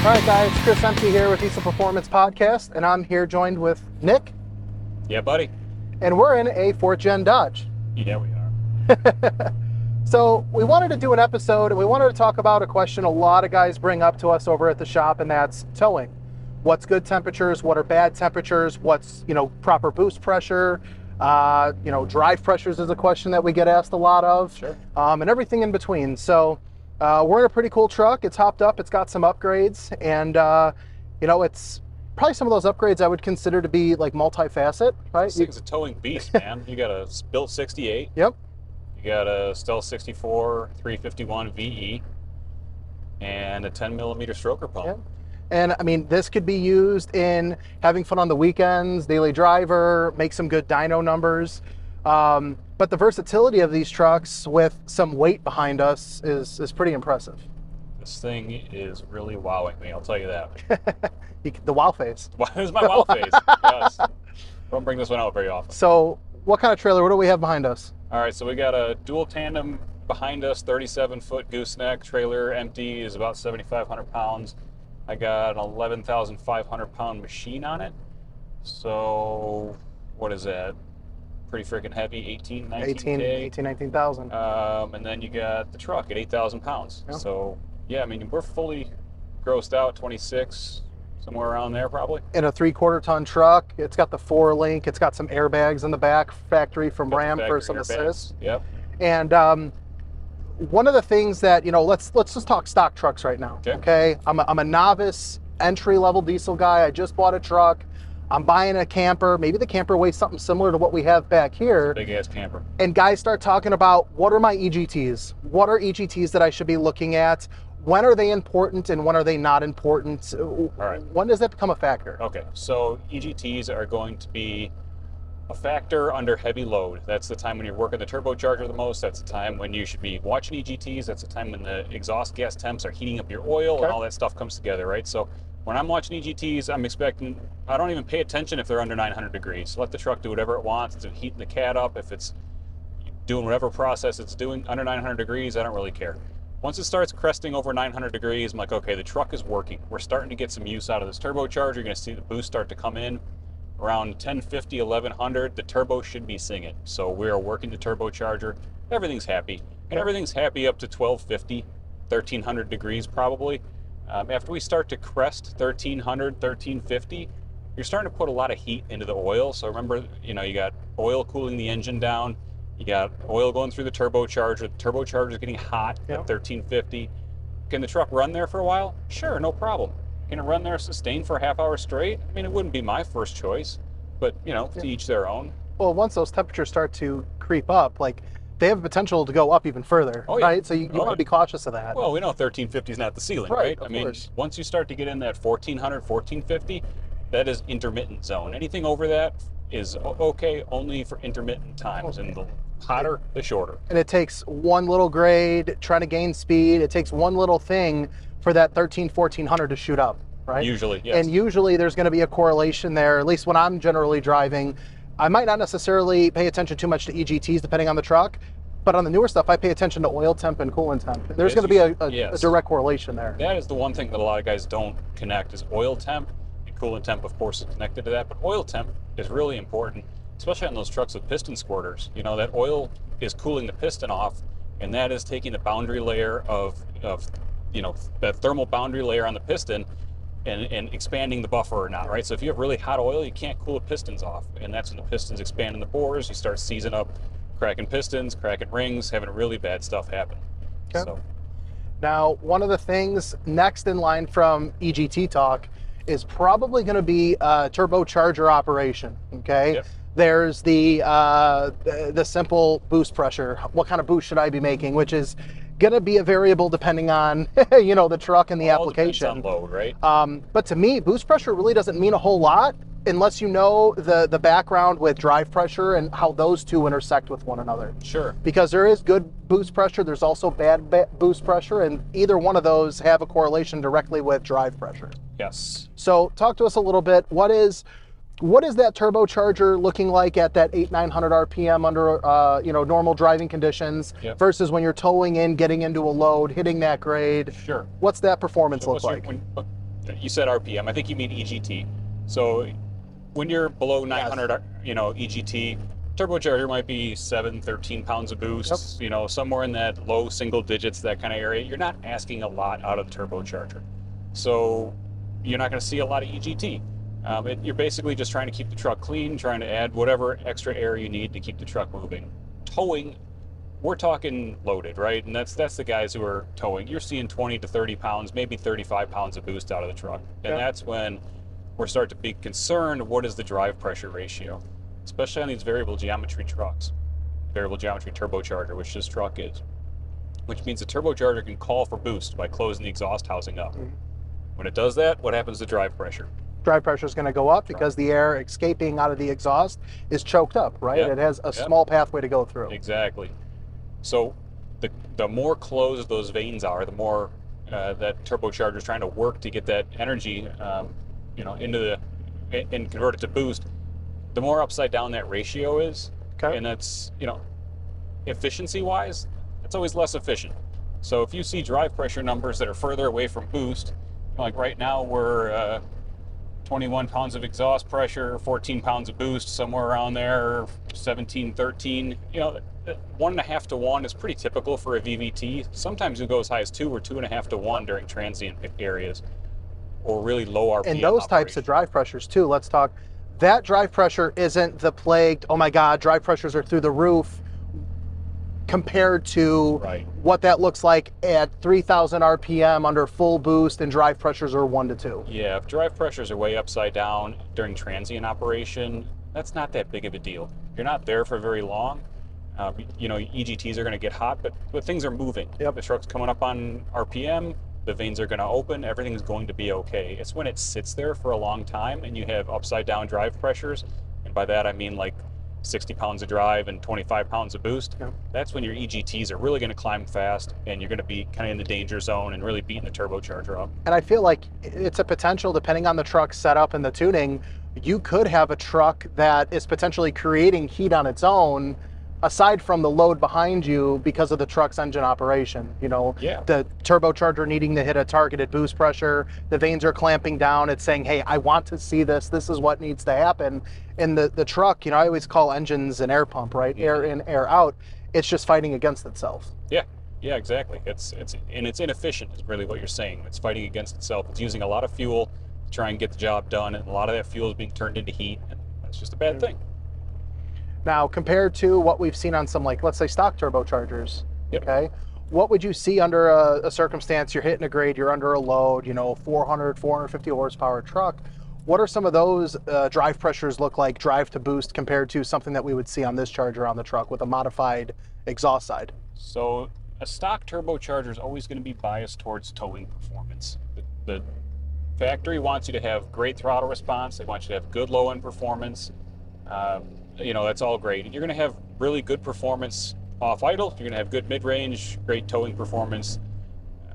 All right, guys, Chris Emke here with Diesel Performance Podcast, and I'm here joined with Nick, Yeah, buddy. and we're in a fourth gen Dodge. Yeah, we are. So, we wanted to do an episode and we wanted to talk about a question a lot of guys bring up to us over at the shop, and that's towing. What's good temperatures? What are bad temperatures? What's, you know, proper boost pressure? Uh, you know, drive pressures is a question that we get asked a lot of. Sure. um, and everything in between. So uh, we're in a pretty cool truck. It's hopped up. It's got some upgrades, and uh, you know, it's probably some of those upgrades I would consider to be like multifaceted, right? This thing's a towing beast, man. you got a built 68. yep. You got a Stealth 64 351 VE and a 10 millimeter stroker pump. Yep. And I mean, this could be used in having fun on the weekends, daily driver, make some good dyno numbers. Um, but the versatility of these trucks with some weight behind us is, is pretty impressive. This thing is really wowing me. I'll tell you that. The wow face. Wow, There's my wow face. Yes. Don't bring this one out very often. So, what kind of trailer? What do we have behind us? All right, so we got a dual tandem behind us, 37 foot gooseneck trailer, empty is about 7,500 pounds. I got an 11,500 pound machine on it. So, what is that? Pretty freaking heavy, 18, 19K. 18, 18 19,000. Um, and then you got the truck at 8,000 pounds. Yeah. So, yeah, I mean, we're fully grossed out, 26, somewhere around there probably. in a three quarter ton truck. It's got the four link. It's got some airbags in the back, factory from Ram for some assist. Yep. And um, one of the things that you know, let's let's just talk stock trucks right now. Okay. I'm a, I'm a novice entry level diesel guy. I just bought a truck. I'm buying a camper. Maybe the camper weighs something similar to what we have back here. Big ass camper. And guys start talking about what are my EGTs? What are EGTs that I should be looking at? When are they important and when are they not important? All right. When does that become a factor? Okay, so EGTs are going to be a factor under heavy load. That's the time when you're working the turbocharger the most. That's the time when you should be watching EGTs. That's the time when the exhaust gas temps are heating up your oil Okay. and all that stuff comes together, right? So when I'm watching EGTs, I'm expecting, I don't even pay attention if they're under 900 degrees. Let the truck do whatever it wants. If it's heating the cat up, if it's doing whatever process it's doing under 900 degrees, I don't really care. Once it starts cresting over 900 degrees, I'm like, okay, the truck is working. We're starting to get some use out of this turbocharger. You're going to see the boost start to come in around 1050, 1100. The turbo should be singing. So we are working the turbocharger. Everything's happy. And everything's happy up to 1250, 1300 degrees probably. Um, after we start to crest 1300, 1350, you're starting to put a lot of heat into the oil. So remember, you know, you got oil cooling the engine down. You got oil going through the turbocharger. The turbocharger is getting hot Yep. at 1350. Can the truck run there for a while? Sure, no problem. Can it run there sustained for a half hour straight? I mean, it wouldn't be my first choice, but you know, to each their own. Well, once those temperatures start to creep up, like they have potential to go up even further, Oh, yeah. right? So you, you Oh, want to be cautious of that. Well, we know 1350 is not the ceiling, Right, right? I mean, course. once you start to get in that 1400, 1450, that is intermittent zone. Anything over that is okay only for intermittent times, and the hotter, the shorter. and it takes one little grade trying to gain speed. It takes one little thing for that 13, 1400 to shoot up, right? Usually, yes. And usually there's going to be a correlation there, at least when I'm generally driving. I might not necessarily pay attention too much to EGTs depending on the truck, but on the newer stuff, I pay attention to oil temp and coolant temp. There's going to be a, a, a direct correlation there. That is the one thing that a lot of guys don't connect is oil temp. And coolant temp, of course, is connected to that, but oil temp is really important, especially on those trucks with piston squirters. You know, that oil is cooling the piston off, and that is taking the boundary layer of, of you know, that thermal boundary layer on the piston and, and expanding the buffer or not, right? So if you have really hot oil, you can't cool the pistons off, and that's when the pistons expand in the bores. You start seizing up, cracking pistons, cracking rings, having really bad stuff happen. Okay. So, Now, one of the things next in line from EGT talk is probably going to be a turbocharger operation. Okay. Yep. There's the, uh, the the simple boost pressure. What kind of boost should I be making? Which is going to be a variable depending on you know the truck and the all application. on load, right? Um, but to me, boost pressure really doesn't mean a whole lot unless you know the the background with drive pressure and how those two intersect with one another Sure. because there is good boost pressure there's also bad ba- boost pressure and either one of those have a correlation directly with drive pressure Yes. so talk to us a little bit what is what is that turbocharger looking like at that 8 900 rpm under uh, you know normal driving conditions Yep. versus when you're towing in getting into a load hitting that grade Sure. what's that performance So look your- like when, you said RPM. I think you mean EGT. So when you're below 900, you know, EGT, turbocharger might be 7, 13 pounds of boost, you know, somewhere in that low single digits, that kind of area. You're not asking a lot out of the turbocharger. So you're not going to see a lot of EGT. Um, it, you're basically just trying to keep the truck clean, trying to add whatever extra air you need to keep the truck moving. Towing, we're talking loaded, right? And that's that's the guys who are towing. You're seeing 20 to 30 pounds, maybe 35 pounds of boost out of the truck, and Yeah. that's when we're starting to be concerned. What is the drive pressure ratio, especially on these variable geometry trucks, variable geometry turbocharger, which this truck is, which means the turbocharger can call for boost by closing the exhaust housing up. Mhm. When it does that, what happens to drive pressure? Drive pressure is going to go up because the air escaping out of the exhaust is choked up, right? Yep. It has a Yep. small pathway to go through. Exactly. So the the more closed those vanes are, the more uh, that turbocharger is trying to work to get that energy, um, you know, into the and- convert it to boost. The more upside down that ratio is, Okay. and that's you know, efficiency wise, it's always less efficient. So if you see drive pressure numbers that are further away from boost, like right now we're uh, 21 pounds of exhaust pressure, 14 pounds of boost, somewhere around there, 17, 13. You know, uh, one and a half to one is pretty typical for a VVT. Sometimes you go as high as two or two and a half to one during transient areas, or really low RPM. and those types of drive pressures too let's talk that drive pressure isn't the plagued oh my god drive pressures are through the roof compared to Right. what that looks like at 3000 rpm under full boost and drive pressures are 1 to 2 Yeah, if drive pressures are way upside down during transient operation, that's not that big of a deal. You're not there for very long. Um, you know, EGTs are going to get hot, but but things are moving. Yep. The truck's coming up on RPM. The vanes are going to open. Everything's going to be okay. It's when it sits there for a long time and you have upside down drive pressures, and by that I mean like 60 pounds of drive and 25 pounds of boost. Yep. That's when your EGTs are really going to climb fast, and you're going to be kind of in the danger zone and really beating the turbocharger up. and i feel like it's a potential depending on the truck setup and the tuning you could have a truck that is potentially creating heat on its own aside from the load behind you because of the truck's engine operation you know Yeah. the turbocharger needing to hit a targeted boost pressure the vanes are clamping down it's saying hey i want to see this this is what needs to happen and the, the truck you know i always call engines an air pump right mm-hmm. air in air out it's just fighting against itself Yeah, yeah, exactly. It's it's and it's inefficient is really what you're saying. It's fighting against itself. It's using a lot of fuel to try and get the job done, and a lot of that fuel is being turned into heat. And that's just a bad mm. thing. Now compared to what we've seen on some like let's say stock turbochargers Yep. okay what would you see under a, a circumstance you're hitting a grade you're under a load you know 400 450 horsepower truck what are some of those uh, drive pressures look like drive to boost compared to something that we would see on this charger on the truck with a modified exhaust side So a stock turbocharger is always going to be biased towards towing performance. The, the factory wants you to have great throttle response. They want you to have good low end performance. Um, you know that's all great. You're going to have really good performance off idle. You're going to have good mid range, great towing performance.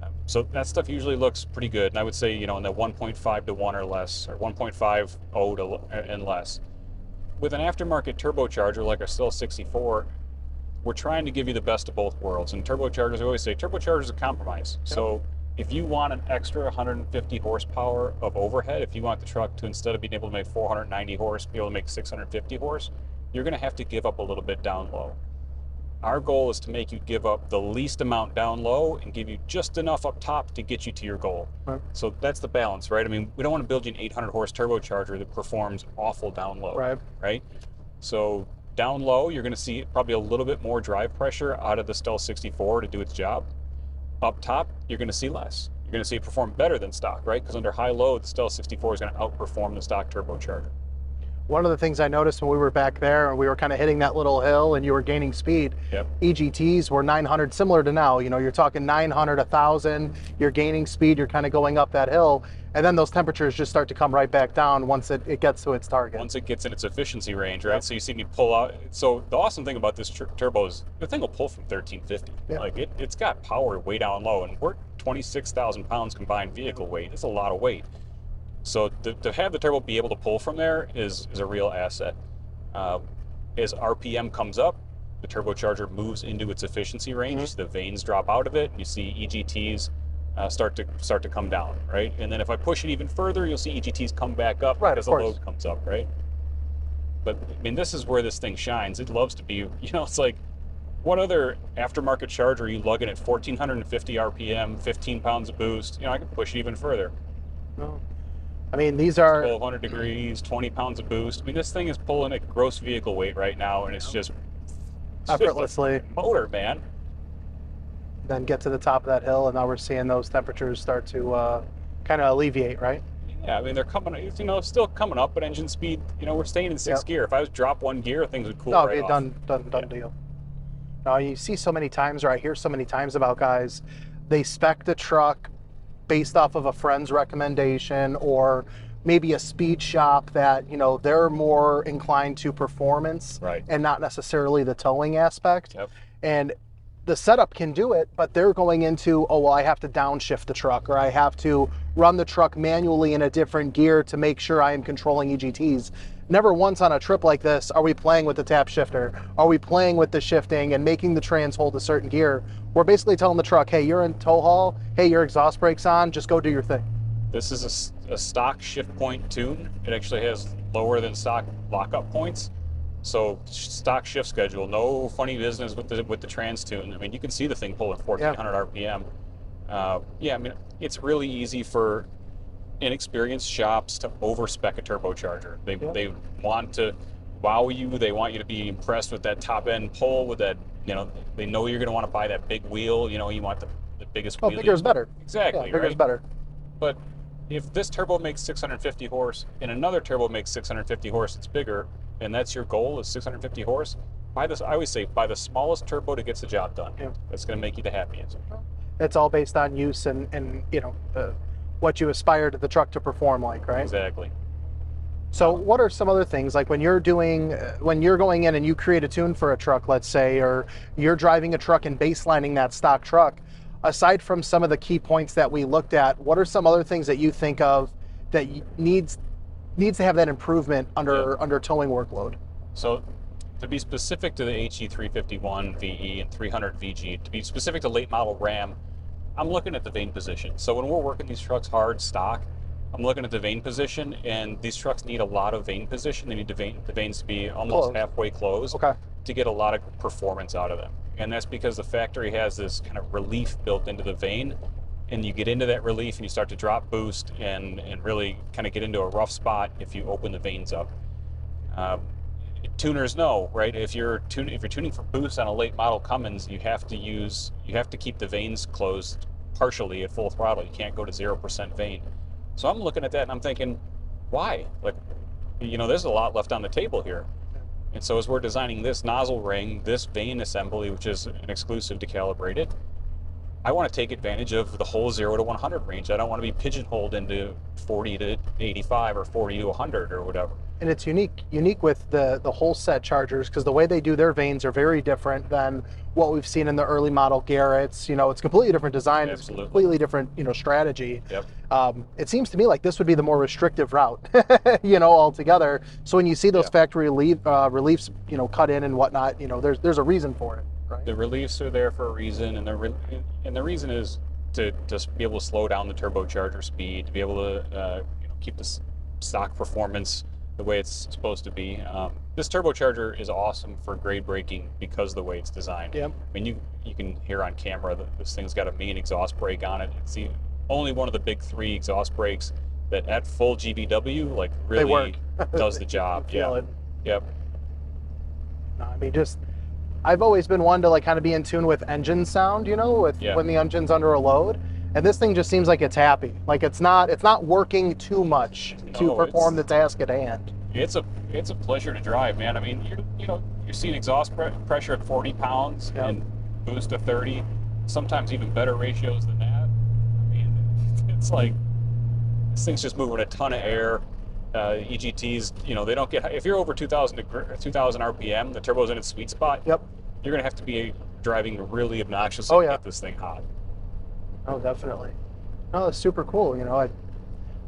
Um, so that stuff usually looks pretty good. And I would say you know in the 1.5 to 1 or less, or 1.50 to and less. With an aftermarket turbocharger like a Stealth 64, we're trying to give you the best of both worlds. And turbochargers, I always say, turbochargers are a compromise. So if you want an extra 150 horsepower of overhead, if you want the truck to instead of being able to make 490 horse, be able to make 650 horse, you're going to have to give up a little bit down low. Our goal is to make you give up the least amount down low and give you just enough up top to get you to your goal. Right. So that's the balance, right? I mean, we don't want to build you an 800 horse turbocharger that performs awful down low right right? So down low, you're going to see probably a little bit more drive pressure out of the Stealth 64 to do its job. Up top, you're going to see less. You're going to see it perform better than stock, right? Because under high load, the Stealth 64 is going to outperform the stock turbocharger. One of the things I noticed when we were back there and we were kind of hitting that little hill and you were gaining speed, Yep. EGTs were 900, similar to now. You know, you're talking 900, 1,000, you're gaining speed, you're kind of going up that hill. And then those temperatures just start to come right back down once it, it gets to its target. Once it gets in its efficiency range, right? Yep. So you see me pull out. So the awesome thing about this tur- turbo is the thing will pull from 1350. Yeah. Like it, it's got power way down low, and we're 26,000 pounds combined vehicle weight. It's a lot of weight. So to, to have the turbo be able to pull from there is is a real asset. Um, as RPM comes up, the turbocharger moves into its efficiency range. Mhm. The vanes drop out of it. You see EGTs uh, start to start to come down, right? And then if I push it even further, you'll see EGTs come back up Right, because the load comes up, right? But I mean, this is where this thing shines. It loves to be, you know, it's like, what other aftermarket charger are you lugging at 1450 RPM, 15 pounds of boost? You know, I can push it even further. No. I mean, these are 1200 degrees, 20 pounds of boost. I mean, this thing is pulling at gross vehicle weight right now, and it's just it's just effortlessly. motor, man. Then get to the top of that hill, and now we're seeing those temperatures start to uh, kind of alleviate, right? Yeah, I mean they're coming, you know, still coming up, but engine speed, you know, we're staying in sixth Yep. gear. If I was drop one gear, things would cool no, right done, done, done deal. Now you see so many times, or I hear so many times about guys, they spec the truck based off of a friend's recommendation or maybe a speed shop that you know they're more inclined to performance Right. and not necessarily the towing aspect. Yep. And the setup can do it, but they're going into, oh, well, I have to downshift the truck or I have to run the truck manually in a different gear to make sure I am controlling EGTs. Never once on a trip like this are we playing with the tap shifter. Are we playing with the shifting and making the trans hold a certain gear? We're basically telling the truck, hey, you're in tow haul. Hey, your exhaust brake's on. Just go do your thing. This is a stock shift point tune. It actually has lower than stock lockup points. So stock shift schedule, no funny business with the with the trans tune. I mean, you can see the thing pulling 1400 RPM. Uh, yeah, I mean, it's really easy for inexperienced shops to overspec a turbocharger. They Yeah. they want to wow you. They want you to be impressed with that top end pull. With that, you know, they know you're going to want to buy that big wheel. You know, you want the, the biggest Oh, wheel. bigger is better. Exactly. Yeah, bigger right? is better. But if this turbo makes 650 horse and another turbo makes 650 horse, it's bigger, and that's your goal is 650 horse. Buy this. I always say buy the smallest turbo that gets the job done. Yeah. That's going to make you the happiest. It's all based on use and, and you know, uh, what you aspire to the truck to perform like, right? Exactly. So, what are some other things like when you're doing, uh, when you're going in and you create a tune for a truck, let's say, or you're driving a truck and baselining that stock truck? Aside from some of the key points that we looked at, what are some other things that you think of that needs needs to have that improvement under under towing workload? So, to be specific to the E HE351 VE and 300 VG, to be specific to late model Ram, I'm looking at the vane position. So when we're working these trucks hard stock, I'm looking at the vane position, and these trucks need a lot of vane position. They need the, vane, the vanes to be almost Closed. halfway closed Okay. to get a lot of performance out of them. And that's because the factory has this kind of relief built into the vane. And you get into that relief and you start to drop boost and, and really kind of get into a rough spot if you open the vanes up. Um, tuners know, right? If you're tun- if you're tuning for boost on a late model Cummins, you have to use you have to keep the vanes closed partially at full throttle. You can't go to zero percent vane. So I'm looking at that and I'm thinking, why? Like, you know, there's a lot left on the table here. And so as we're designing this nozzle ring, this vane assembly, which is an exclusive to calibrated, I want to take advantage of the whole zero to 100 range. I don't want to be pigeonholed into 40 to 85 or 40 to 100 or whatever. And it's unique unique with the the Holset chargers because the way they do their vanes are very different than what we've seen in the early model Garrett's. You know, it's completely different design. It's completely different you know strategy. Yep. Um, it seems to me like this would be the more restrictive route, you know, altogether. So when you see those Yeah. factory relief, uh, reliefs, you know, cut in and whatnot, you know, there's there's a reason for it, right? The reliefs are there for a reason, and the re- and the reason is to just be able to slow down the turbocharger speed, to be able to uh, you know, keep the stock performance the way it's supposed to be. Um, this turbocharger is awesome for grade braking because of the way it's designed. Yep. I mean, you you can hear on camera that this thing's got a mean exhaust brake on it. It's the only one of the big three exhaust brakes that at full GVW like really does the job. Yeah. it. Yep. No, I mean, just I've always been one to like kind of be in tune with engine sound, you know, with Yeah. when the engine's under a load. And this thing just seems like it's happy. Like it's not it's not working too much to perform the task at hand. It's a it's a pleasure to drive, man. I mean, you're you know you're seeing exhaust pre- pressure at 40 pounds Yeah. and boost to 30, sometimes even better ratios than that. I mean, it's like this thing's just moving a ton of air. Uh, EGTs, you know, they don't get if you're over 2,000 2,000 RPM, the turbo's in its sweet spot. Yep. You're gonna have to be driving really obnoxious Oh, to yeah. get this thing hot. Oh, definitely. No, that's super cool. You know, I,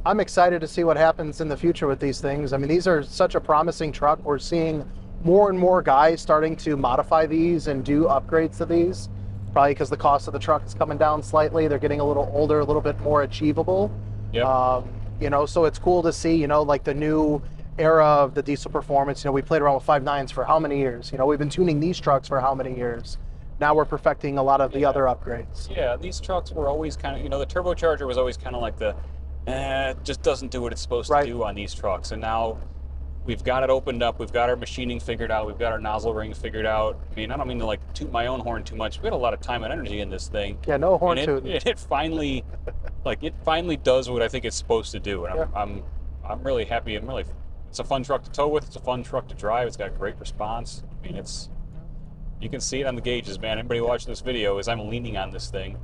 I'm excited to see what happens in the future with these things. I mean, these are such a promising truck. We're seeing more and more guys starting to modify these and do upgrades to these. probably because the cost of the truck is coming down slightly. They're getting a little older, a little bit more achievable. Yep. Um, you know, so it's cool to see, you know, like the new era of the diesel performance. You know, we played around with five nines for how many years? You know, we've been tuning these trucks for how many years? Now we're perfecting a lot of the Yeah. other upgrades. Yeah, these trucks were always kind of, you know, the turbocharger was always kind of like the, eh, it just doesn't do what it's supposed Right. to do on these trucks. And now we've got it opened up. We've got our machining figured out. We've got our nozzle ring figured out. I mean, I don't mean to like toot my own horn too much. We had a lot of time and energy in this thing. Yeah, no horn and it, tooting. it, it finally, like, it finally does what I think it's supposed to do. And I'm, I'm, I'm really happy. I'm really, it's a fun truck to tow with. It's a fun truck to drive. It's got great response. I mean, it's, you can see it on the gauges, man. Everybody watching this video, as I'm leaning on this thing,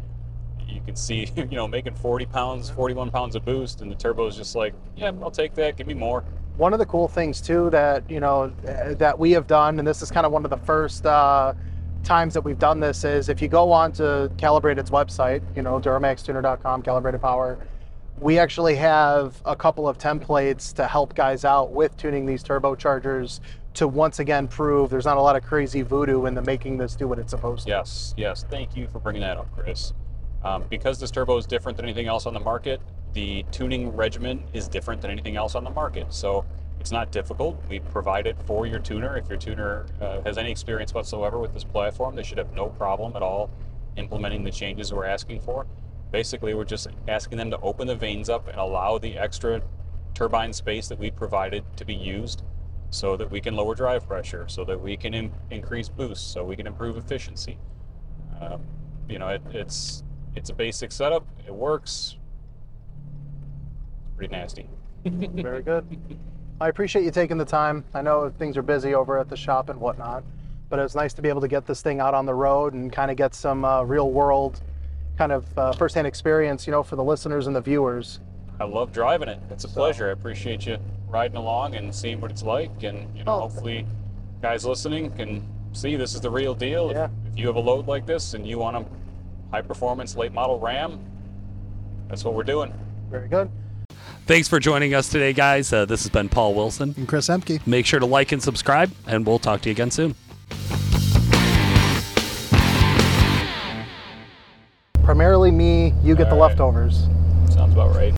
you can see, you know, making 40 pounds, 41 pounds of boost, and the turbo is just like, yeah, I'll take that. Give me more. one of the cool things too that you know that we have done and this is kind of one of the first uh, times that we've done this is if you go on to calibrated's website you know duramaxtuner.com calibrated power we actually have a couple of templates to help guys out with tuning these turbochargers to once again prove there's not a lot of crazy voodoo in the making this do what it's supposed to Yes, yes. Thank you for bringing that up, Chris. Um, because this turbo is different than anything else on the market, the tuning regimen is different than anything else on the market. So it's not difficult. We provide it for your tuner. If your tuner uh, has any experience whatsoever with this platform, they should have no problem at all implementing the changes we're asking for. Basically, we're just asking them to open the vanes up and allow the extra turbine space that we provided to be used so that we can lower drive pressure, so that we can increase boost, so we can improve efficiency. Um, you know, it, it's it's a basic setup. It works. It's pretty nasty. very good i appreciate you taking the time i know things are busy over at the shop and whatnot but it was nice to be able to get this thing out on the road and kind of get some uh, real world kind of uh, firsthand experience you know for the listeners and the viewers I love driving it. It's a So- pleasure. I appreciate you riding along and seeing what it's like, and you know, Oh. hopefully, guys listening can see this is the real deal. If- Yeah. If, you have a load like this and you want a high performance late model Ram, that's what we're doing. very good Thanks for joining us today, guys. Uh, this has been Paul Wilson. and chris emke Make sure to like and subscribe, and we'll talk to you again soon. Me you get the All right. leftovers Sounds about right.